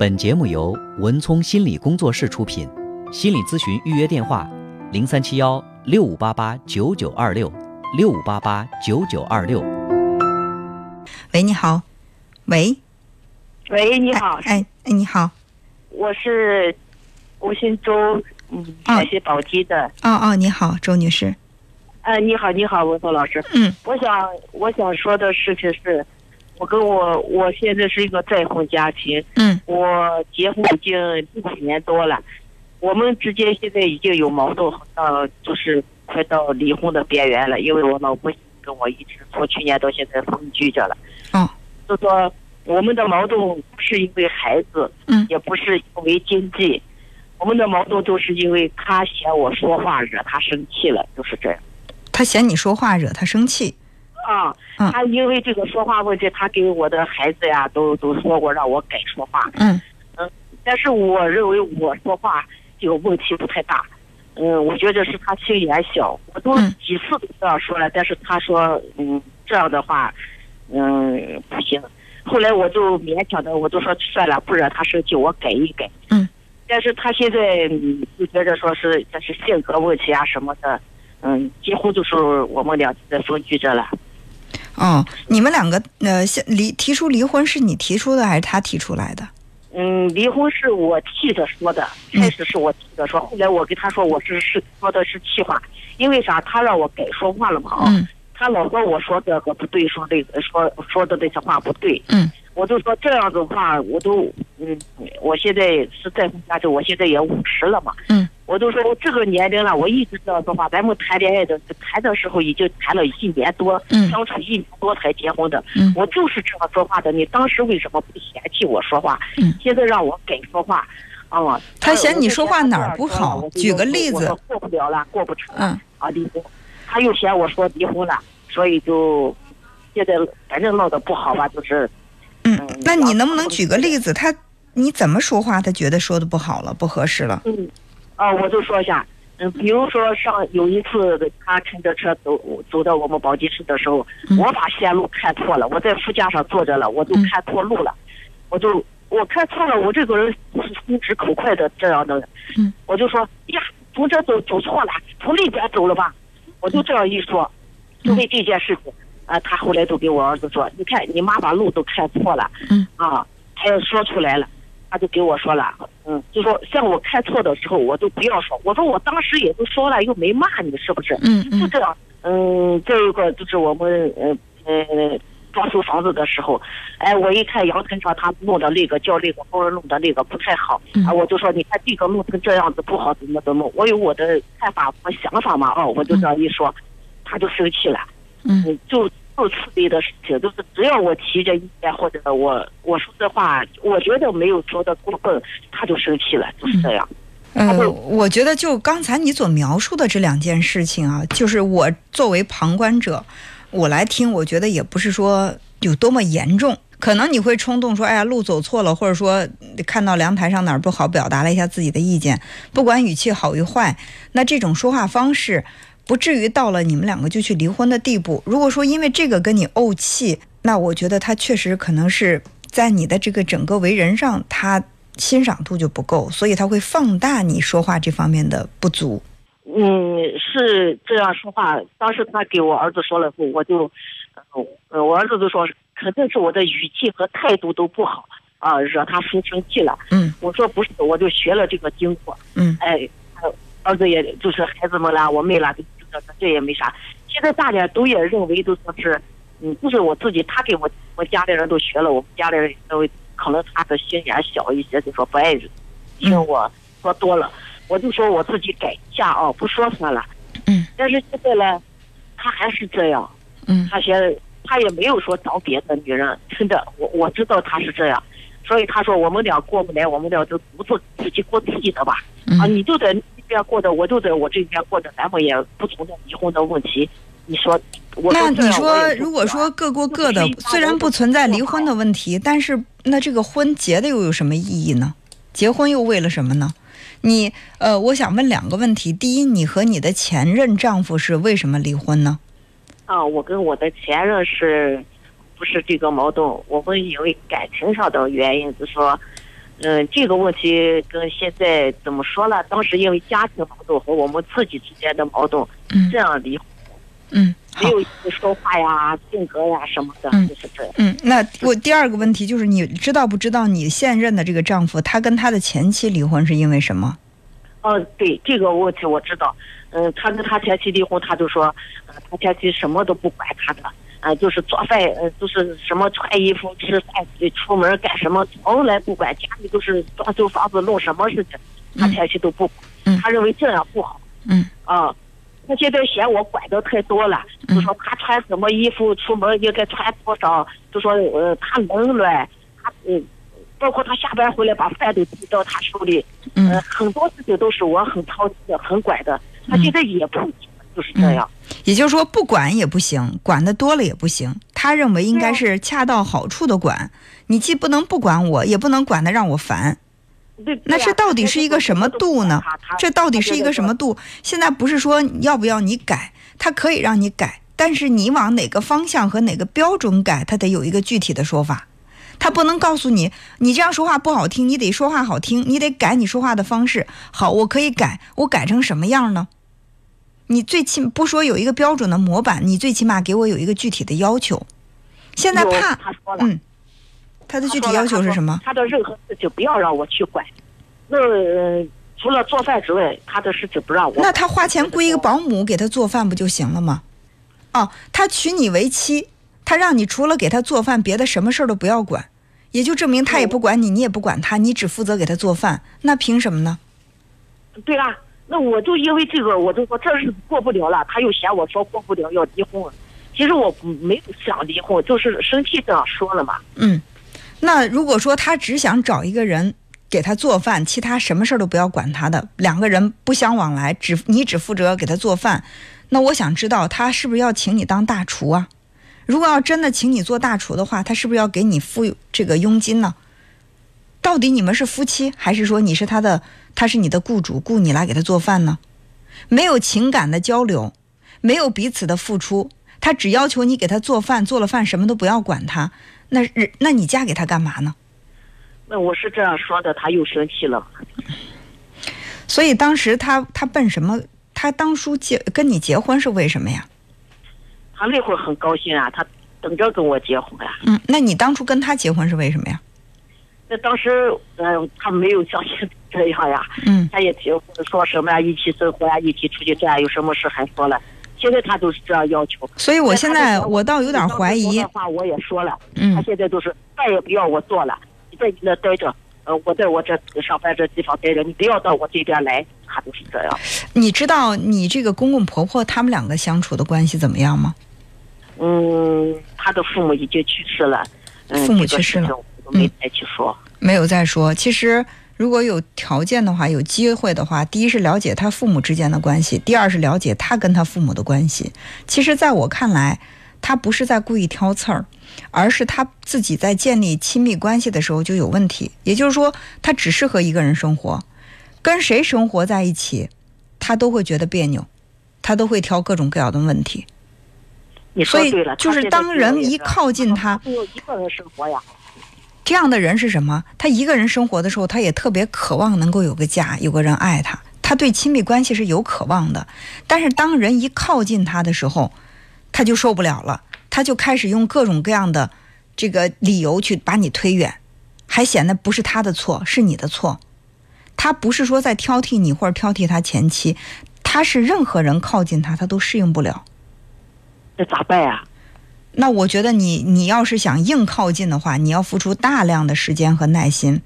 本节目由文聪心理工作室出品，心理咨询预约电话：零三七幺六五八八九九二六六五八八九九二六。喂，你好。喂，喂，你好，哎哎，你好。我是我姓周，嗯，陕西宝鸡的。哦哦，你好，周女士。哎，你好，你好，文聪老师。嗯，我想我想说的事情是，我跟我我现在是一个再婚家庭。嗯，我结婚已经六年多了，我们之间现在已经有矛盾，好像就是快到离婚的边缘了。因为我老公跟我一直从去年到现在分居着了。哦，就说我们的矛盾不是因为孩子，嗯，也不是因为经济，我们的矛盾都是因为他嫌我说话惹他生气了，就是这样。他嫌你说话惹他生气。啊，嗯他因为这个说话问题，他给我的孩子呀都都说过让我改说话。嗯嗯但是我认为我说话这个问题不太大。嗯，我觉得是他心眼小，我都嗯几次都这样说了，但是他说，嗯，这样的话，嗯，不行。后来我就勉强的，我就说算了，不惹他生气，我改一改。嗯。但是他现在嗯就觉得说是这是性格问题啊什么的，嗯，几乎就是我们俩在分居着了。哦，你们两个呃，现离提出离婚是你提出的还是他提出来的？嗯，离婚是我替他说的，嗯开始是我替他说，后来我跟他说我是是说的是气话，因为啥？他让我改说话了嘛啊，嗯他老说我说这个不对，说这个说说的那些话不对，嗯我就说这样子的话，我都嗯，我现在是再婚家庭，我现在也五十了嘛，嗯，我都说我这个年龄了，我一直这样说话，咱们谈恋爱的谈的时候已经谈了一年多，嗯相处一年多才结婚的，嗯我就是这样说话的，你当时为什么不嫌弃我说话？嗯现在让我改说话，啊，他嫌你说话哪儿不好举个例子我过不了了，过不成了，嗯啊，离婚，他又嫌我说离婚了，所以就现在反正闹得不好吧，就是。嗯嗯，那你能不能举个例子？他你怎么说话，他觉得说的不好了，不合适了？嗯，啊，我就说一下，嗯，比如说上有一次他乘着车走走到我们宝鸡市的时候，嗯我把线路看错了，我在副驾上坐着了，我就嗯看错路了，我就我看错了，我这个人是心直口快的这样的人，嗯，我就说呀，从这走走错了，从那边走了吧，我就这样一说，就为这件事情。啊，他后来都给我儿子说，你看你妈把路都看错了，嗯，啊，他也说出来了，他就给我说了，嗯，就说像我看错的时候，我都不要说，我说我当时也都说了，又没骂你，是不是？嗯嗯就这样，嗯，再一个就是我们呃呃装修房子的时候，哎，我一看阳台上他弄的那个叫那个工人弄的那个不太好，嗯啊，我就说你看这个弄成这样子不好，怎么怎么，我有我的看法和想法嘛，哦，我就这样一说，他就生气了。嗯嗯，就就此类的事情，就是只要我提着意见或者我我说这话，我觉得没有说的过分，他就生气了，就是这样。呃，我觉得就刚才你所描述的这两件事情啊，就是我作为旁观者，我来听，我觉得也不是说有多么严重。可能你会冲动说，哎呀，路走错了，或者说看到阳台上哪儿不好，表达了一下自己的意见，不管语气好与坏，那这种说话方式不至于到了你们两个就去离婚的地步。如果说因为这个跟你怄气，那我觉得他确实可能是在你的这个整个为人上，他欣赏度就不够，所以他会放大你说话这方面的不足。嗯，是这样说话。当时他给我儿子说了后，我就，呃，我儿子就说肯定是我的语气和态度都不好啊，惹他生生气了。嗯我说不是，我就学了这个经过。嗯哎，他儿子也就是孩子们啦，我妹啦，这也没啥。现在大家都也认为都说是，嗯，就是我自己，他给我我家里人都学了，我们家里人都可能他的心眼小一些，就说不爱听我说多了，我就说我自己改一下啊，不说算了。嗯，但是现在呢，他还是这样，嗯他现在他也没有说找别的女人，真的，我我知道他是这样，所以他说我们俩过不来，我们俩就独自自己过自己的吧。啊，嗯你就在那边过的，我就在我这边过的，咱们也不存在离婚的问题。你说，我那你说如果说各过各的虽然不存在离婚的问题，但是那这个婚结的又有什么意义呢？结婚又为了什么呢？你呃，我想问两个问题。第一，你和你的前任丈夫是为什么离婚呢？啊，我跟我的前任是，不是这个矛盾？我们因为感情上的原因，就说，嗯，这个问题跟现在怎么说呢？当时因为家庭矛盾和我们自己之间的矛盾，嗯这样离婚，嗯，好没。有说话呀、性格呀什么的，嗯就是这样。嗯，那我第二个问题就是，你知道不知道你现任的这个丈夫，他跟他的前妻离婚是因为什么？哦，对这个问题我知道。嗯，他跟他前妻离婚，他就说，呃，他前妻什么都不管他的，呃，就是做饭，呃，就是什么穿衣服、吃饭、出门干什么，从来不管，家里都是装修房子、弄什么事情，他前妻都不管。嗯他认为这样不好。嗯啊，他现在嫌我管的太多了，嗯就说他穿什么衣服出门应该穿多少，就说呃他冷暖，他嗯，包括他下班回来把饭都递到他手里，嗯呃，很多事情都是我很操心的，很管的。他现在也不行，就是这样。也就是说，不管也不行，管的多了也不行。他认为应该是恰到好处的管，你既不能不管我，也不能管的让我烦。对，对那这到底是一个什么度呢？这到底是一个什么？度？现在不是说要不要你改，他可以让你改，但是你往哪个方向和哪个标准改，他得有一个具体的说法。他不能告诉你，你这样说话不好听，你得说话好听，你得改你说话的方式。好，我可以改，我改成什么样呢？你最起不说有一个标准的模板，你最起码给我有一个具体的要求。现在怕，他说了，嗯，他的具体要求是什么？他的任何事情不要让我去管。那、呃除了做饭之外，他的事情不让我。那他花钱雇一个保姆给他做饭不就行了吗？哦，他娶你为妻，他让你除了给他做饭，别的什么事儿都不要管，也就证明他也不管你，你也不管他，你只负责给他做饭，那凭什么呢？对啊，那我就因为这个，我就说这日子过不了了。他又嫌我说过不了要离婚，其实我没有想离婚，就是生气这样说了嘛。嗯，那如果说他只想找一个人给他做饭，其他什么事儿都不要管他的，两个人不相往来，只你只负责给他做饭，那我想知道他是不是要请你当大厨啊？如果要真的请你做大厨的话，他是不是要给你付这个佣金呢？到底你们是夫妻，还是说你是他的，他是你的雇主，雇你来给他做饭呢？没有情感的交流，没有彼此的付出，他只要求你给他做饭，做了饭什么都不要管他，那人那你嫁给他干嘛呢？那我是这样说的，他又生气了。所以当时他他奔什么？他当初结跟你结婚是为什么呀？他那会儿很高兴啊，他等着跟我结婚呀、嗯，那你当初跟他结婚是为什么呀？那当时，嗯、他没有像现在这样呀，嗯他也提说什么呀，一起生活呀，一起出去转，有什么事还说了。现在他都是这样要求。所以我现在我倒有点怀疑话我也说了，他嗯现在都是再也不要我做了，你在你那待着，呃，我在我这上班这地方待着，你不要到我这边来，他都是这样。你知道你这个公公婆婆他们两个相处的关系怎么样吗？嗯，他的父母已经去世了，嗯，父母去世了都没再去说。没有再说。其实如果有条件的话，有机会的话，第一是了解他父母之间的关系，第二是了解他跟他父母的关系。其实，在我看来，他不是在故意挑刺儿，而是他自己在建立亲密关系的时候就有问题。也就是说，他只适合一个人生活，跟谁生活在一起，他都会觉得别扭，他都会挑各种各样的问题。所以你说对了，就是当人一靠近他只有一个人生活呀。这样的人是什么？他一个人生活的时候，他也特别渴望能够有个家，有个人爱他。他对亲密关系是有渴望的，但是当人一靠近他的时候，他就受不了了，他就开始用各种各样的这个理由去把你推远，还显得不是他的错，是你的错。他不是说在挑剔你或者挑剔他前妻，他是任何人靠近他，他都适应不了。那咋办呀？那我觉得你你要是想硬靠近的话，你要付出大量的时间和耐心，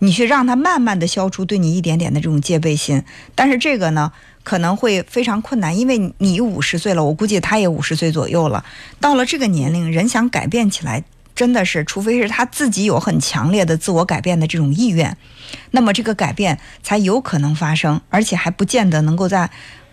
你去让他慢慢的消除对你一点点的这种戒备心。但是这个呢，可能会非常困难，因为你五十岁了，我估计他也五十岁左右了。到了这个年龄，人想改变起来，真的是，除非是他自己有很强烈的自我改变的这种意愿，那么这个改变才有可能发生，而且还不见得能够在。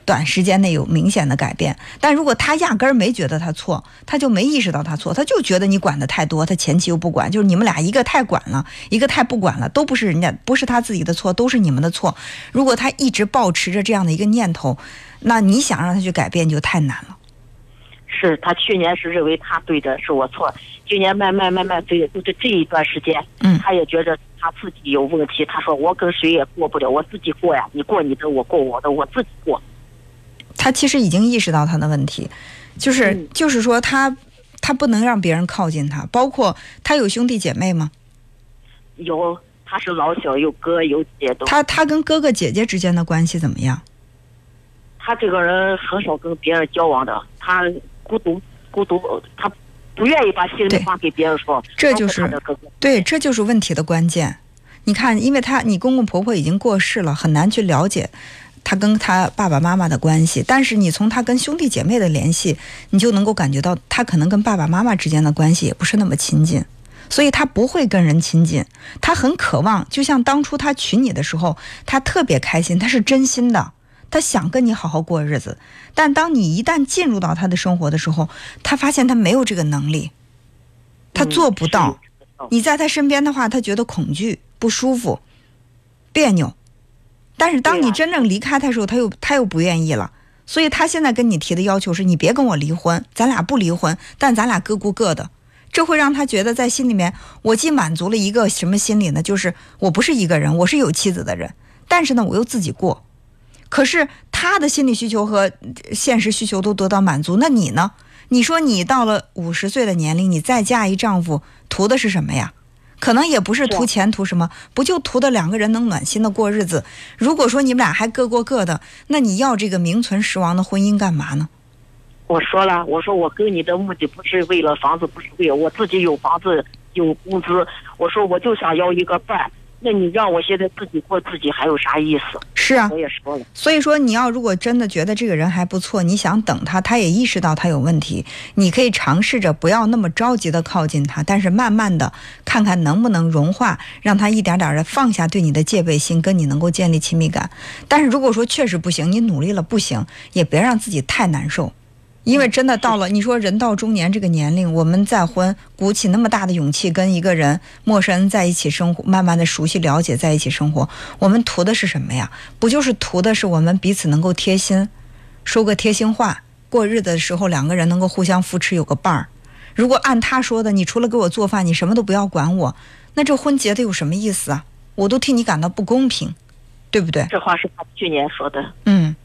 短时间内有明显的改变，但如果他压根儿没觉得他错，他就没意识到他错，他就觉得你管的太多，他前妻又不管，就是你们俩一个太管了，一个太不管了，都不是人家，不是他自己的错，都是你们的错。如果他一直保持着这样的一个念头，那你想让他去改变就太难了。是他去年是认为他对的是我错，今年慢慢慢慢对就是这一段时间，嗯他也觉着他自己有问题。他说我跟谁也过不了，我自己过呀，你过你的，我过我的，我自己过。他其实已经意识到他的问题，就是、嗯就是说他他不能让别人靠近他，包括他有兄弟姐妹吗？有他是老小，有哥有姐都。他他跟哥哥姐姐之间的关系怎么样？他这个人很少跟别人交往的，他孤独孤独，他不愿意把心里话给别人说。这就是。对，这就是问题的关键。你看，因为他你公公婆婆已经过世了，很难去了解他跟他爸爸妈妈的关系。但是你从他跟兄弟姐妹的联系，你就能够感觉到他可能跟爸爸妈妈之间的关系也不是那么亲近，所以他不会跟人亲近。他很渴望，就像当初他娶你的时候，他特别开心，他是真心的，他想跟你好好过日子。但当你一旦进入到他的生活的时候，他发现他没有这个能力，他嗯做不到。你在他身边的话，他觉得恐惧、不舒服、别扭。但是当你真正离开他的时候，他又他又不愿意了。所以他现在跟你提的要求是你别跟我离婚，咱俩不离婚，但咱俩各顾各的。这会让他觉得在心里面，我既满足了一个什么心理呢？就是我不是一个人，我是有妻子的人，但是呢，我又自己过。可是他的心理需求和现实需求都得到满足，那你呢？你说你到了五十岁的年龄，你再嫁一丈夫，图的是什么呀？可能也不是图钱，图什么？不就图的两个人能暖心的过日子？如果说你们俩还各过各的，那你要这个名存实亡的婚姻干嘛呢？我说了，我说我跟你的目的不是为了房子，不是为了我自己有房子有工资。我说我就想要一个伴儿，那你让我现在自己过自己还有啥意思？是啊我，也说了，所以说，你要如果真的觉得这个人还不错，你想等他，他也意识到他有问题，你可以尝试着不要那么着急的靠近他，但是慢慢的看看能不能融化，让他一点点的放下对你的戒备心，跟你能够建立亲密感。但是如果说确实不行，你努力了不行，也别让自己太难受。因为真的到了，你说人到中年这个年龄，我们再婚，鼓起那么大的勇气跟一个人陌生人在一起生活，慢慢的熟悉了解，在一起生活，我们图的是什么呀？不就是图的是我们彼此能够贴心，说个贴心话，过日子的时候两个人能够互相扶持，有个伴儿。如果按他说的，你除了给我做饭，你什么都不要管我，那这婚结的有什么意思啊？我都替你感到不公平，对不对？这话是他去年说的。嗯，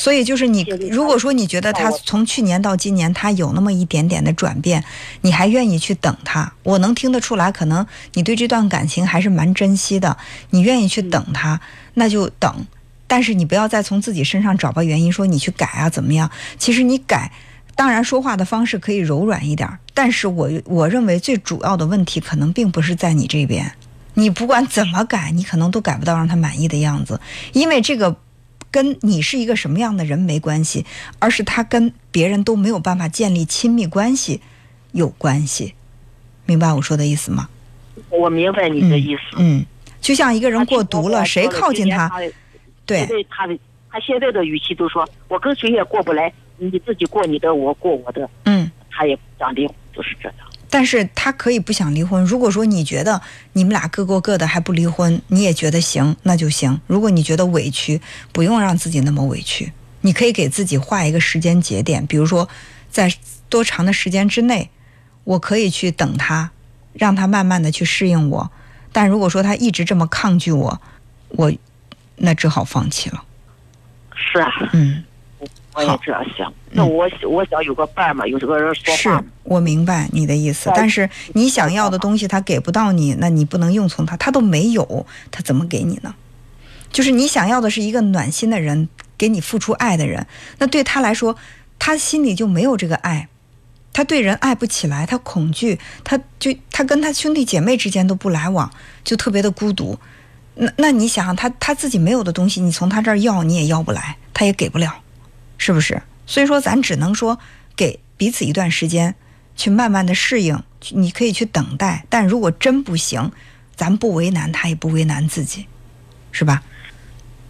所以就是你如果说你觉得他从去年到今年他有那么一点点的转变，你还愿意去等他，我能听得出来，可能你对这段感情还是蛮珍惜的，你愿意去等他，那就等。但是你不要再从自己身上找吧原因，说你去改啊怎么样？其实你改，当然说话的方式可以柔软一点儿，但是我我认为最主要的问题可能并不是在你这边。你不管怎么改，你可能都改不到让他满意的样子，因为这个跟你是一个什么样的人没关系，而是他跟别人都没有办法建立亲密关系有关系。明白我说的意思吗？我明白你的意思。嗯，就像一个人过毒了，谁靠近他？他？对他的他现在的语气都说，我跟谁也过不来，你自己过你的，我过我的，嗯。他也不想离婚，就是这样。但是他可以不想离婚。如果说你觉得你们俩各过各的还不离婚，你也觉得行，那就行。如果你觉得委屈，不用让自己那么委屈，你可以给自己画一个时间节点，比如说在多长的时间之内，我可以去等他，让他慢慢的去适应我。但如果说他一直这么抗拒我，我那只好放弃了。是啊，嗯，我也这样想。那我我想有个伴儿嘛，有这个人说是话。我明白你的意思，但是你想要的东西他给不到你，那你不能用从他，他都没有，他怎么给你呢？就是你想要的是一个暖心的人，给你付出爱的人，那对他来说，他心里就没有这个爱，他对人爱不起来，他恐惧，他就他跟他兄弟姐妹之间都不来往，就特别的孤独。那那你想，他他自己没有的东西，你从他这儿要，你也要不来，他也给不了，是不是？所以说，咱只能说给彼此一段时间，去慢慢的适应，去你可以去等待。但如果真不行，咱不为难他，也不为难自己，是吧？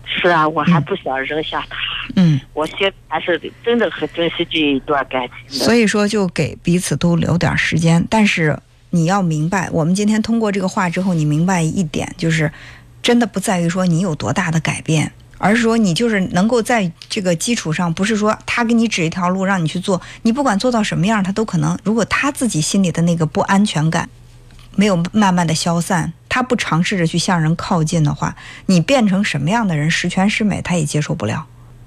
是啊，我还不想扔下他。嗯，我现还是真的很珍惜这一段感情。所以说就给彼此都留点时间。但是你要明白，我们今天通过这个话之后，你明白一点，就是真的不在于说你有多大的改变，而是说你就是能够在这个基础上，不是说他给你指一条路让你去做，你不管做到什么样，他都可能，如果他自己心里的那个不安全感没有慢慢的消散，他不尝试着去向人靠近的话，你变成什么样的人，十全十美，他也接受不了，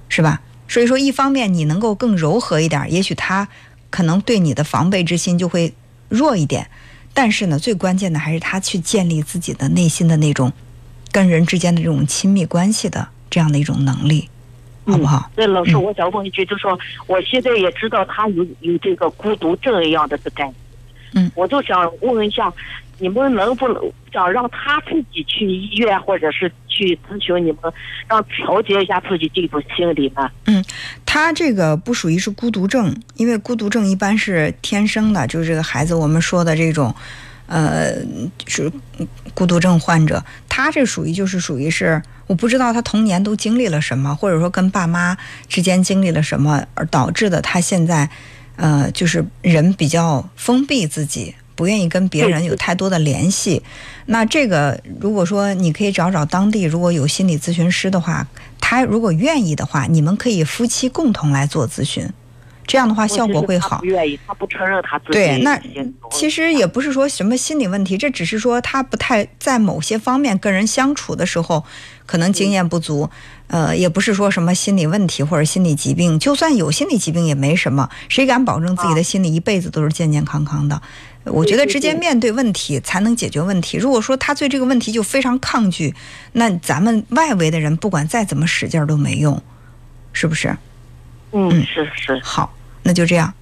是吧？所以说，一方面你能够更柔和一点，也许他可能对你的防备之心就会弱一点。但是呢，最关键的还是他去建立自己的内心的那种跟人之间的这种亲密关系的这样的一种能力，好不好？对，老师，我想问一句，就说我现在也知道他有有这个孤独症一样的这概念，嗯，我就想问一下，你们能不能想让他自己去医院，或者是去咨询你们，让调节一下自己这种心理呢？嗯，他这个不属于是孤独症，因为孤独症一般是天生的，就是这个孩子我们说的这种，呃，是孤独症患者，他这属于就是属于是我不知道他童年都经历了什么，或者说跟爸妈之间经历了什么，而导致的他现在，呃，就是人比较封闭自己。不愿意跟别人有太多的联系，那这个如果说你可以找找当地如果有心理咨询师的话，他如果愿意的话，你们可以夫妻共同来做咨询，这样的话效果会好。他不愿意，他不承认他自己。对，那其实也不是说什么心理问题，这只是说他不太在某些方面跟人相处的时候，可能经验不足。呃，也不是说什么心理问题或者心理疾病，就算有心理疾病也没什么，谁敢保证自己的心理一辈子都是健健康康的？我觉得直接面对问题才能解决问题。如果说他对这个问题就非常抗拒，那咱们外围的人不管再怎么使劲都没用，是不是？嗯，是是。好，那就这样。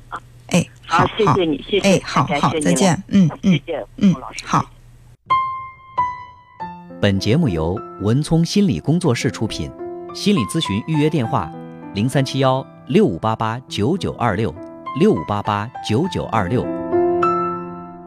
哎，好，谢谢你，谢谢。哎，好好，再见。嗯嗯，谢谢，嗯，老师。好。本节目由文聪心理工作室出品，心理咨询预约电话：零三七幺六五八八九九二六六五八八九九二六。